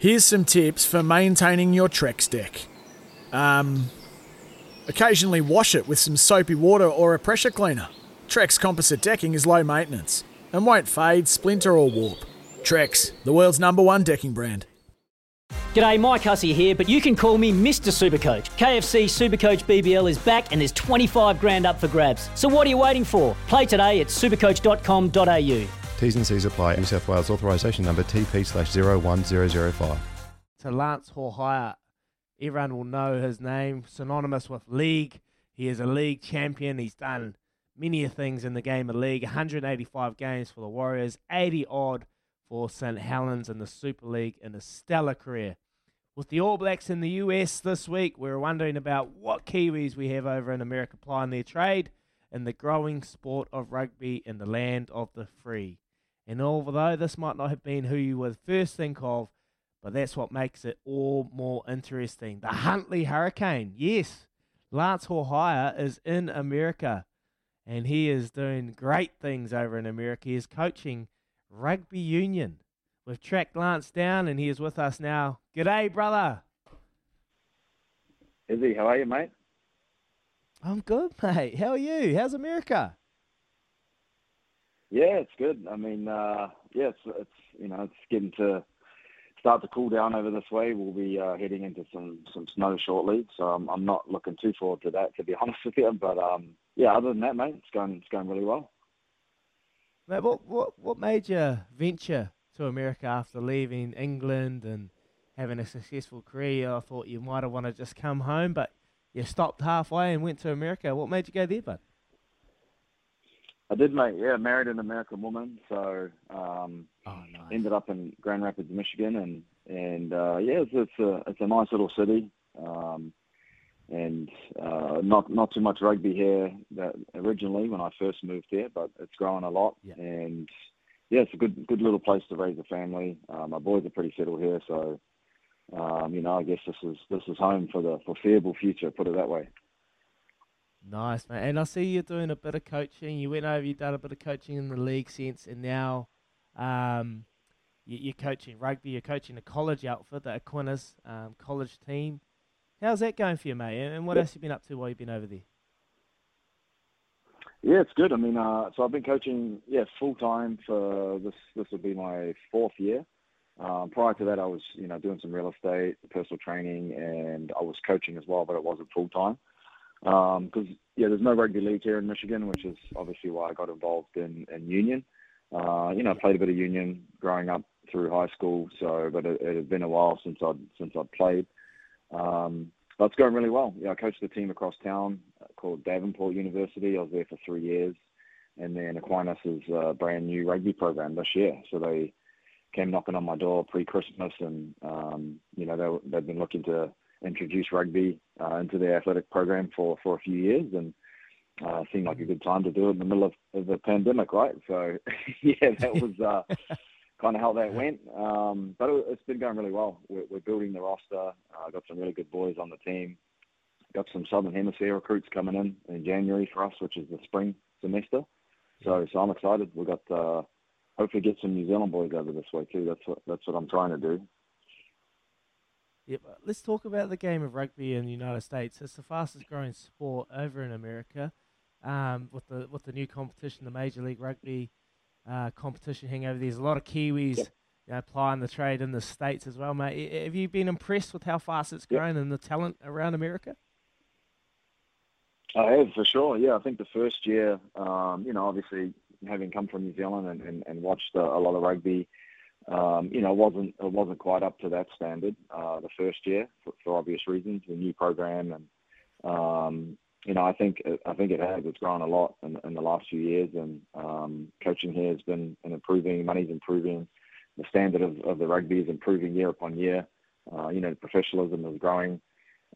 Here's some tips for maintaining your Trex deck. Um, occasionally wash it with some soapy water or a pressure cleaner. Trex composite decking is low maintenance and won't fade, splinter, or warp. Trex, the world's number one decking brand. G'day, Mike Hussey here, but you can call me Mr. Supercoach. KFC Supercoach BBL is back and there's 25 grand up for grabs. So what are you waiting for? Play today at supercoach.com.au. T's and C's apply. New South Wales authorisation number TP slash 01005. To Lance Hohaia, everyone will know his name, synonymous with league. He is a league champion. He's done many things in the game of league 185 games for the Warriors, 80 odd for St. Helens in the Super League in a stellar career. With the All Blacks in the US this week, we're wondering about what Kiwis we have over in America plying their trade in the growing sport of rugby in the land of the free. And although this might not have been who you would first think of, but that's what makes it all more interesting. The Huntly Hurricane. Yes, Lance Hohaia is in America and he is doing great things over in America. He is coaching rugby union. We've tracked Lance down and he is with us now. G'day, brother. Izzy, how are you, mate? I'm good, mate. How are you? How's America? Yeah, it's good. I mean, uh, yeah, it's, it's you know it's getting to start to cool down over this way. We'll be uh, heading into some some snow shortly, so I'm, I'm not looking too forward to that, to be honest with you. But um, yeah, other than that, mate, it's going it's going really well. Mate, what what what made you venture to America after leaving England and having a successful career? I thought you might have wanted to just come home, but you stopped halfway and went to America. What made you go there, bud? I did, mate. Yeah, married an American woman, so um, oh, nice. ended up in Grand Rapids, Michigan, and and uh, yeah, it's, it's a it's a nice little city, um, and uh, not not too much rugby here that originally when I first moved here, but it's grown a lot, Yeah. and yeah, it's a good good little place to raise a family. Uh, my boys are pretty settled here, so um, you know, I guess this is this is home for the foreseeable future. Put it that way. Nice, mate. And I see you're doing a bit of coaching. You went over, you've done a bit of coaching in the league sense, and now um, you, you're coaching rugby. You're coaching a college outfit, the Aquinas um, college team. How's that going for you, mate? And what Yeah. else you been up to while you've been over there? Yeah, it's good. I mean, uh, so I've been coaching, yeah, full time for this. This will be my fourth year. Um, prior to that, I was, you know, doing some real estate, personal training, and I was coaching as well, but it wasn't full time. Because yeah, there's no rugby league here in Michigan, which is obviously why I got involved in, in union. Uh, you know, I played a bit of union growing up through high school, so but it, it had been a while since I'd since I'd played. Um, but it's going really well. Yeah, I coached a team across town uh, called Davenport University. I was there for three years, and then Aquinas is a brand new rugby program this year. So they came knocking on my door pre-Christmas, and um, you know they they've been looking to introduce rugby uh, into their athletic program for for a few years, and uh, seemed like a good time to do it in the middle of, of the pandemic, right? So yeah, that was uh, kind of how that went. Um, but it, it's been going really well. We're, we're building the roster. Uh, got some really good boys on the team. Got some Southern Hemisphere recruits coming in in January for us, which is the spring semester. So, so I'm excited. We've got uh, hopefully get some New Zealand boys over this way too. That's what that's what I'm trying to do. Yep. Let's talk about the game of rugby in the United States. It's the fastest growing sport over in America. Um, with the with the new competition, the Major League Rugby uh, competition hanging over. There's a lot of Kiwis Yep. you know, applying the trade in the states as well, mate. I- Have you been impressed with how fast it's Yep. grown and the talent around America? I have for sure. Yeah, I think the first year, um, you know, obviously having come from New Zealand and, and, and watched a, a lot of rugby, um, you know, wasn't it wasn't quite up to that standard uh, the first year for, for obvious reasons. The new program and um, you know, I think I think it has. It's grown a lot in, in the last few years, and um, coaching here has been improving. Money's improving. The standard of, of the rugby is improving year upon year. uh, you know, professionalism is growing,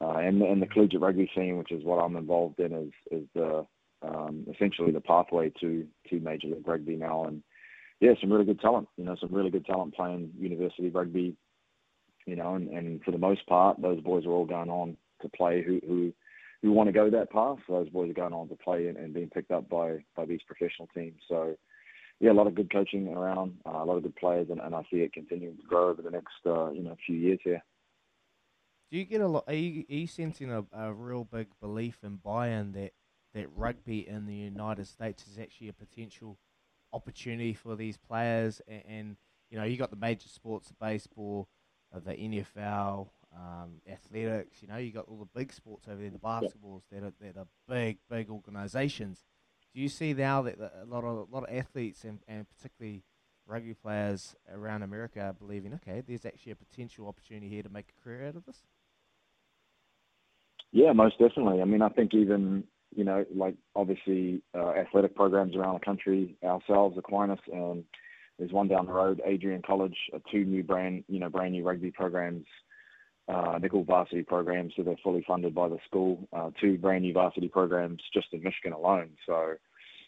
uh, and and the collegiate rugby scene, which is what I'm involved in, is is the um, essentially the pathway to to Major League Rugby now, and yeah, some really good talent. You know, some really good talent playing university rugby. You know, and, and for the most part, those boys are all going on to play who who who want to go that path. Those boys are going on to play and, and being picked up by by these professional teams. So yeah, a lot of good coaching around, uh, a lot of good players, and, and I see it continuing to grow over the next uh, you know few years here. Do you get a lot? Are you, are you sensing a, a real big belief and buy-in that that rugby in the United States is actually a potential opportunity for these players? And, and you know, you got the major sports, baseball, uh, the NFL, um, athletics. You know, you got all the big sports over there, the basketballs that are that are big, big organisations. Do you see now that a lot of a lot of athletes and, and particularly rugby players around America are believing, okay, there's actually a potential opportunity here to make a career out of this? Yeah, most definitely. I mean, I think even you know, like obviously uh, athletic programs around the country, ourselves, Aquinas, and there's one down the road, Adrian College, uh, two new brand, you know, brand new rugby programs uh, nickel varsity programs, so they're fully funded by the school. Uh, two brand new varsity programs just in Michigan alone. So,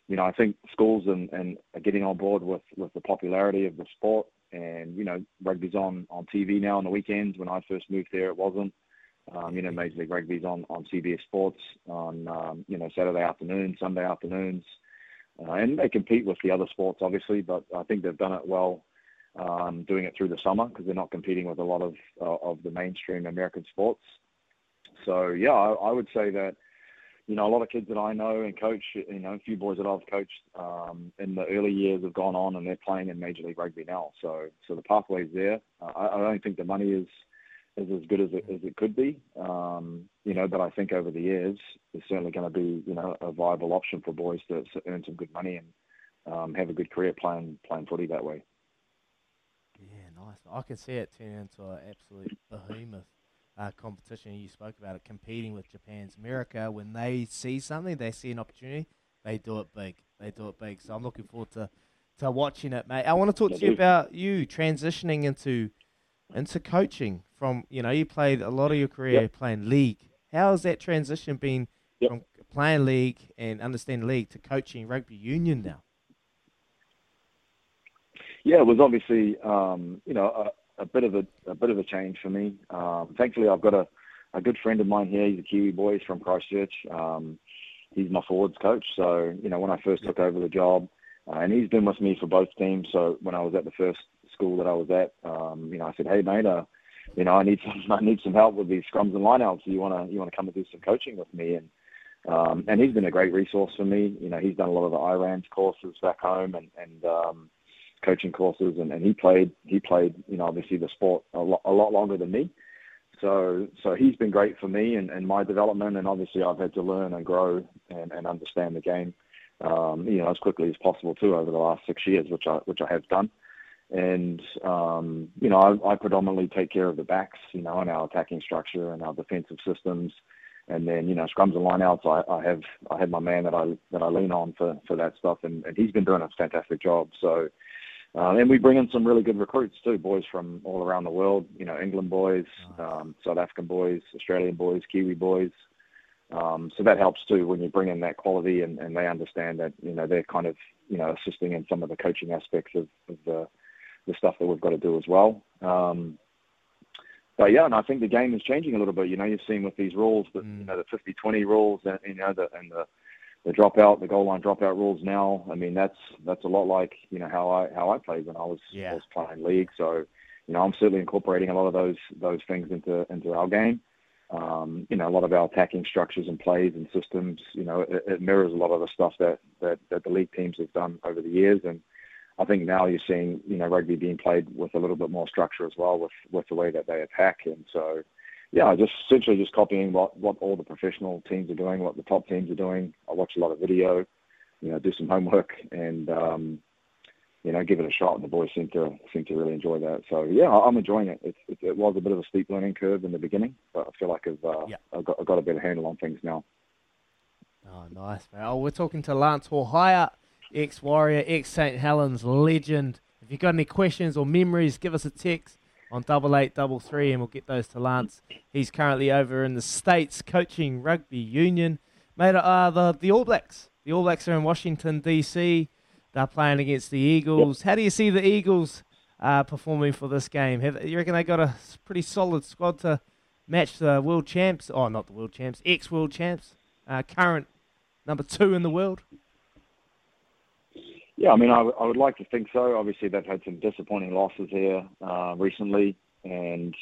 you know, I think schools and, and are getting on board with, with the popularity of the sport. And, you know, rugby's on, on TV now on the weekends. When I first moved there, it wasn't. Um, you know, Major League Rugby's on, on CBS Sports on, um, you know, Saturday afternoons, Sunday afternoons. Uh, and they compete with the other sports, obviously, but I think they've done it well um, doing it through the summer because they're not competing with a lot of uh, of the mainstream American sports. So yeah, I, I, would say that you know a lot of kids that I know and coach, you know, a few boys that I've coached um, in the early years have gone on and they're playing in Major League Rugby now. So so the pathway's there. Uh, I, I, don't think the money is is as good as it, as it could be, um, you know, but I think over the years it's certainly going to be you know a viable option for boys to, earn some good money and um, have a good career playing playing footy that way Yeah, nice. I can see it turning into an absolute behemoth uh, competition. You spoke about it, competing with Japan's America. When they see something, they see an opportunity, they do it big. They do it big. So I'm looking forward to, to watching it, mate. I want to talk to you about you transitioning into into coaching. From you know, you played a lot of your career yep. playing league. How has that transition been yep. from playing league and understanding league to coaching rugby union now? yeah, it was obviously um, you know a, a, bit of a, a bit of a change for me. Um, thankfully, I've got a, a good friend of mine here. He's a Kiwi boy. He's from Christchurch. Um, he's my forwards coach. So you know when I first took over the job, uh, and he's been with me for both teams. So when I was at the first school that I was at, um, you know I said, hey mate, uh, you know I need some I need some help with these scrums and lineouts. So you wanna you wanna come and do some coaching with me and. Um, and he's been a great resource for me. You know, he's done a lot of the IRANS courses back home, and and um, coaching courses, and, and he played he played you know obviously the sport a lot, a lot longer than me. So so he's been great for me and, and my development, and obviously I've had to learn and grow and, and understand the game, um, you know, as quickly as possible too over the last six years, which I which I have done. And um, you know, I, I predominantly take care of the backs, you know, and our attacking structure and our defensive systems. And then you know scrums and lineouts, I, I have I have my man that I that I lean on for, for that stuff, and, and he's been doing a fantastic job. So uh, and we bring in some really good recruits too, boys from all around the world. You know, England boys, um, South African boys, Australian boys, Kiwi boys. Um, so that helps too when you bring in that quality and, and they understand that you know they're kind of you know assisting in some of the coaching aspects of, of the the stuff that we've got to do as well. Um, but yeah, and I think the game is changing a little bit. You know, you've seen with these rules, that mm. you know the 50-20 rules, and you know the and the the dropout, the goal line dropout rules now. I mean, that's that's a lot like you know how I how I played when I was yeah. I was playing league. So, you know, I'm certainly incorporating a lot of those those things into into our game. Um, you know, a lot of our attacking structures and plays and systems. You know, it, it mirrors a lot of the stuff that, that that the league teams have done over the years. And I think now you're seeing you know rugby being played with a little bit more structure as well with with the way that they attack. And so yeah, just essentially just copying what, what all the professional teams are doing, what the top teams are doing. I watch a lot of video, you know, do some homework, and um, you know, give it a shot. And the boys seem to seem to really enjoy that. So yeah, I'm enjoying it. It, it, it was a bit of a steep learning curve in the beginning, but I feel like I've uh, yeah. I've, got, I've got a better handle on things now. Oh, nice, man. Oh, we're talking to Lance Hohaia, ex-Warrior, ex-St. Helens legend. If you've got any questions or memories, give us a text on double eight, double three, and we'll get those to Lance. He's currently over in the States coaching rugby union. Mate, uh, the, the All Blacks. The All Blacks are in Washington, D.C. They're playing against the Eagles. How do you see the Eagles uh, performing for this game? Have, you reckon they got a pretty solid squad to match the world champs? Oh, not the world champs, ex world champs, uh, current number two in the world? Yeah, I mean, I, w- I would like to think so. Obviously, they've had some disappointing losses here uh, recently, and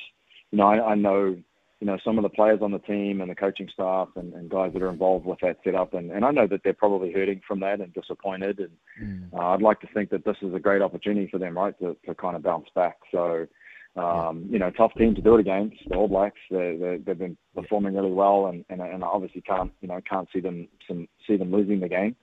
you know, I, I know you know some of the players on the team and the coaching staff and, and guys that are involved with that setup, and, and I know that they're probably hurting from that and disappointed. And mm. uh, I'd like to think that this is a great opportunity for them, right, to, to kind of bounce back. So. Um, you know, tough team to do it against. The All Blacks, they, they, they've been performing really well, and, and and I obviously can't, you know, can't see them some, see them losing the game.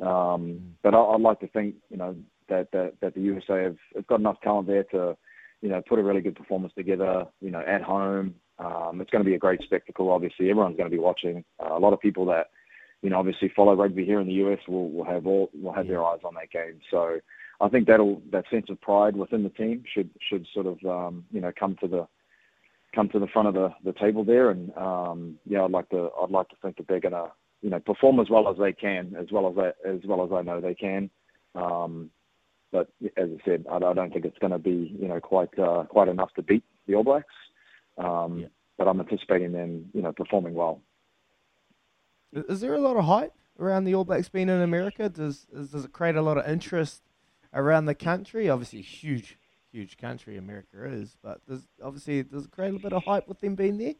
Um, but I, would like to think, you know, that, that, that the USA have, have got enough talent there to, you know, put a really good performance together, you know, at home. Um, it's going to be a great spectacle, obviously. Everyone's going to be watching. Uh, a lot of people that, you know, obviously follow rugby here in the US will, will have all will have their eyes on that game. So I think that'll that sense of pride within the team should should sort of um, you know come to the come to the front of the, the table there. And um, yeah, I'd like to I'd like to think that they're going to you know perform as well as they can, as well as they, as well as I know they can. Um, but as I said, I, I don't think it's going to be you know quite uh, quite enough to beat the All Blacks. Um, yeah. But I'm anticipating them you know performing well. Is there a lot of hype around the All Blacks being in America? Does does it create a lot of interest around the country? Obviously, huge huge country America is, but does obviously does it create a bit of hype with them being there?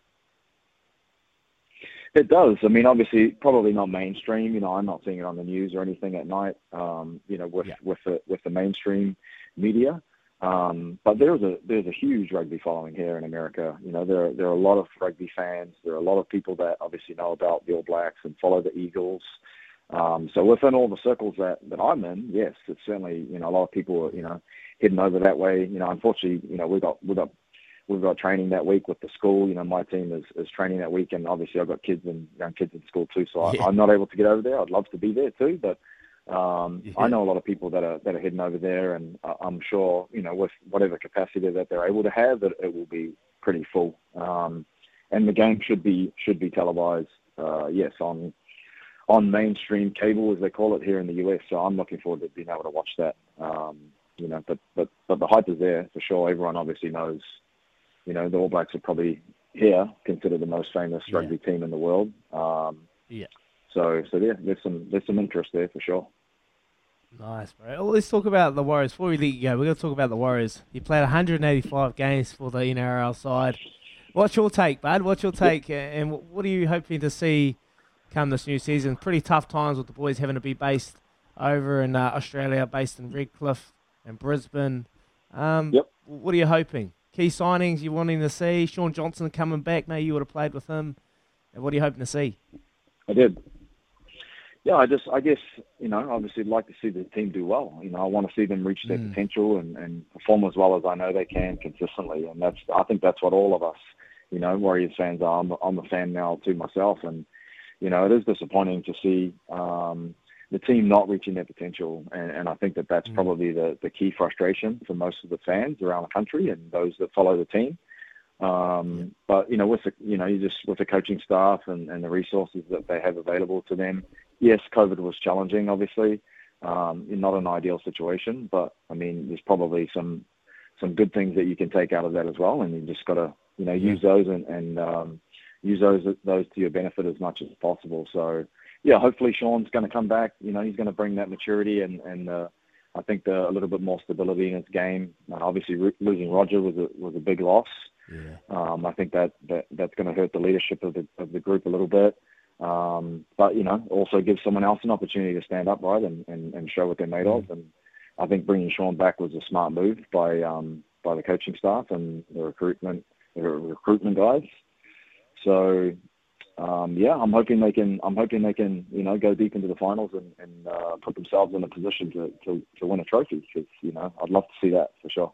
It does. I mean, obviously, probably not mainstream. You know, I'm not seeing it on the news or anything at night. Um, you know, with yeah. with the with the mainstream media. Um, but there's a there's a huge rugby following here in America. You know, there there are a lot of rugby fans. There are a lot of people that obviously know about the All Blacks and follow the Eagles. Um, so within all the circles that, that I'm in, yes, it's certainly you know a lot of people are, you know heading over that way. You know, unfortunately, you know we got we got we've got training that week with the school. You know, my team is, is training that week, and obviously I've got kids and young kids in school too. So yeah. I, am not able to get over there. I'd love to be there too, but um, yeah. I know a lot of people that are that are heading over there, and I'm sure you know with whatever capacity that they're able to have, that it will be pretty full. Um, and the game should be should be televised, uh, yes, on on mainstream cable as they call it here in the US. So I'm looking forward to being able to watch that. Um, you know, but but but the hype is there for sure. Everyone obviously knows you know, the All Blacks are probably here considered the most famous yeah. rugby team in the world. Um, yeah. So, so yeah, there's some there's some interest there for sure. Nice, bro. Well, let's talk about the Warriors. Before we let you go, we're going to talk about the Warriors. You played 185 games for the NRL side. What's your take, bud? What's your take, and what are you hoping to see come this new season? Pretty tough times with the boys having to be based over in uh, Australia, based in Redcliffe and Brisbane. Um, yep. What are you hoping? Key signings you're wanting to see? Shaun Johnson coming back. Maybe you would have played with him. What are you hoping to see? I did. Yeah, I just, I guess, you know, obviously I'd like to see the team do well. You know, I want to see them reach their mm. potential and, and perform as well as I know they can consistently. And that's, I think that's what all of us, you know, Warriors fans are. I'm, I'm a fan now too myself. And, you know, it is disappointing to see, um, the team not reaching their potential. And, and I think that that's mm. probably the, the key frustration for most of the fans around the country and those that follow the team. Um, but you know, with the you know, you just with the coaching staff and, and the resources that they have available to them. Yes, COVID was challenging, obviously, um, not an ideal situation. But I mean, there's probably some some good things that you can take out of that as well, and you just got to you know use those and, and um, use those those to your benefit as much as possible. So yeah, hopefully Shaun's going to come back. You know, he's going to bring that maturity and and uh, I think the, a little bit more stability in his game. Uh, obviously, re- losing Roger was a was a big loss. Yeah. Um, I think that, that that's going to hurt the leadership of the of the group a little bit. Um, but you know, also give someone else an opportunity to stand up right and, and, and show what they're made mm. of. And I think bringing Shaun back was a smart move by um, by the coaching staff and the recruitment the recruitment guys. So um, yeah, I'm hoping they can. I'm hoping they can, you know, go deep into the finals and, and uh, put themselves in a position to, to, to win a trophy. Because you know, I'd love to see that for sure.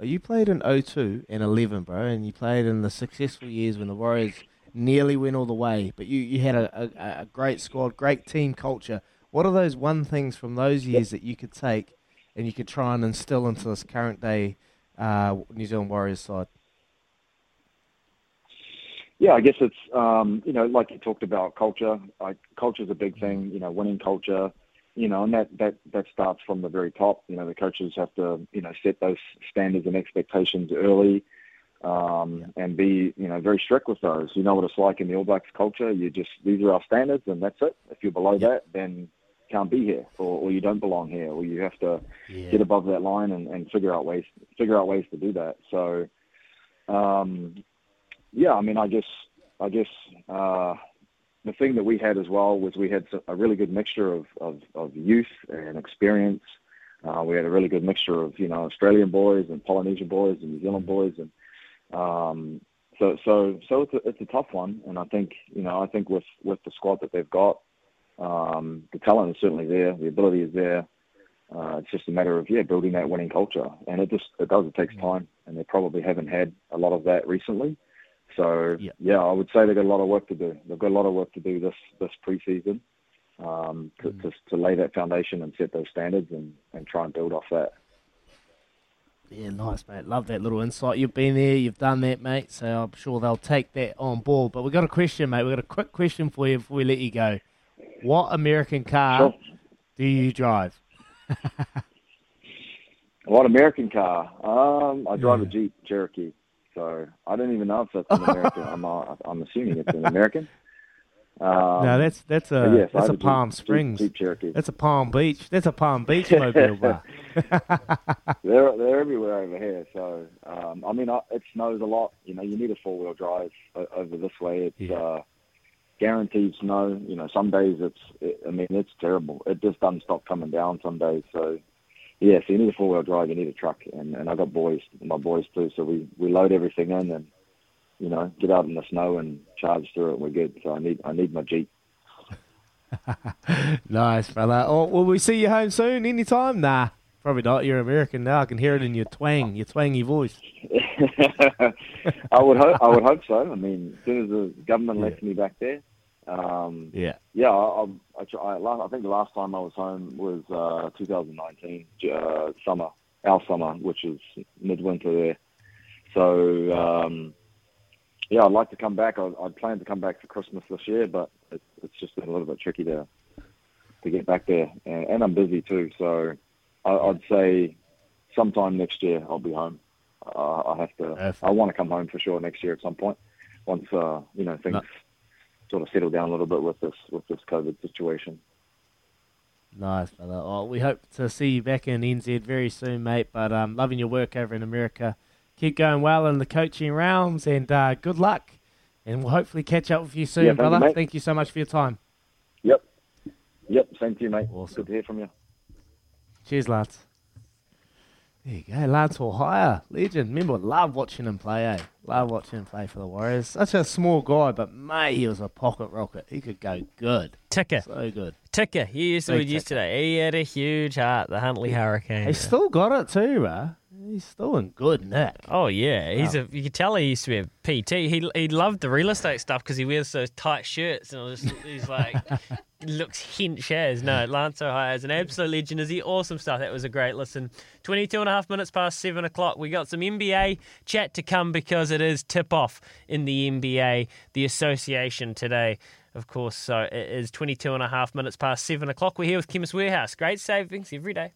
You played in 02 and 11, bro, and you played in the successful years when the Warriors nearly went all the way. But you, you had a, a, a great squad, great team culture. What are those one things from those years that you could take and you could try and instill into this current day uh, New Zealand Warriors side? Yeah, I guess it's um, you know like you talked about culture. Like culture is a big thing. You know, winning culture. You know, and that that that starts from the very top. You know, the coaches have to you know set those standards and expectations early, um, yeah. and be you know very strict with those. You know what it's like in the All Blacks culture. You just these are our standards, and that's it. If you're below yeah. that, then can't be here, or, or you don't belong here, or you have to yeah. get above that line and, and figure out ways figure out ways to do that. So, um, yeah, I mean, I guess I guess uh, the thing that we had as well was we had a really good mixture of of, of youth and experience. Uh, we had a really good mixture of you know Australian boys and Polynesian boys and New Zealand boys, and um, so so so it's a, it's a tough one. And I think you know I think with with the squad that they've got, um, the talent is certainly there, the ability is there. Uh, it's just a matter of yeah building that winning culture, and it just it does it takes time, and they probably haven't had a lot of that recently. So yeah. yeah, I would say they've got a lot of work to do. They've got a lot of work to do this this preseason um, to, mm. to, to lay that foundation and set those standards and, and try and build off that. Yeah, nice, mate. Love that little insight. You've been there, you've done that, mate. So I'm sure they'll take that on board. But we've got a question, mate. We've got a quick question for you before we let you go. What American car sure. do you drive? what American car? Um, I drive yeah. a Jeep Cherokee. So I don't even know if that's an American. I'm, I'm assuming it's an American. Um, no, that's that's a yes, that's a Palm Jeep, Springs. Jeep, Cherokee. That's a Palm Beach. That's a Palm Beach mobile bar. they're they're everywhere over here. So um, I mean, it snows a lot. You know, you need a four wheel drive over this way. It's yeah. uh, guaranteed snow. You know, some days it's. It, I mean, it's terrible. It just doesn't stop coming down some days. So yeah, so you need a four wheel drive, you need a truck, and and I got boys, my boys too. So we we load everything in and you know get out in the snow and charge through it. We're good. So I need I need my jeep. nice, fella. Oh, will we see you home soon? Anytime? Nah, probably not. You're American now. I can hear it in your twang, your twangy voice. I would hope. I would hope so. I mean, as soon as the government yeah. lets me back there, um, yeah, yeah. I, I, I, I think the last time I was home was uh, 2019 uh, summer, our summer, which is midwinter there. So um, yeah, I'd like to come back. I, I'd planned to come back for Christmas this year, but it, it's just been a little bit tricky to to get back there, and, and I'm busy too. So I, I'd say sometime next year I'll be home. Uh, I have to. I want to come home for sure next year at some point. Once uh, you know things. No sort of settle down a little bit with this with this COVID situation. Nice, brother. Well, we hope to see you back in NZ very soon, mate. But um, loving your work over in America. Keep going well in the coaching realms, and uh, good luck. And we'll hopefully catch up with you soon, yeah, brother. You, thank you so much for your time. Yep. Yep. Same to you, mate. Awesome. Good to hear from you. Cheers, lads. There you go, Lance Hohaia, legend. Remember, love watching him play, eh? Love watching him play for the Warriors. Such a small guy, but mate, he was a pocket rocket. He could go good. Ticker. So good. Ticker. He used to be yesterday. He had a huge heart, the Huntly Hurricane. He still got it too, bro. He's still in good nick. Oh yeah, he's a. You can tell he used to be a PT. He he loved the real estate stuff because he wears those tight shirts and just, he's like looks hinch shares. No, Lance Hohaia is an absolute legend. Is he awesome stuff? That was a great listen. 22 and a half minutes past seven o'clock. We got some NBA chat to come because it is tip off in the NBA, the association today of course. So it is 22 and a half minutes past 7 o'clock. We're here with Chemist Warehouse. Great savings every day.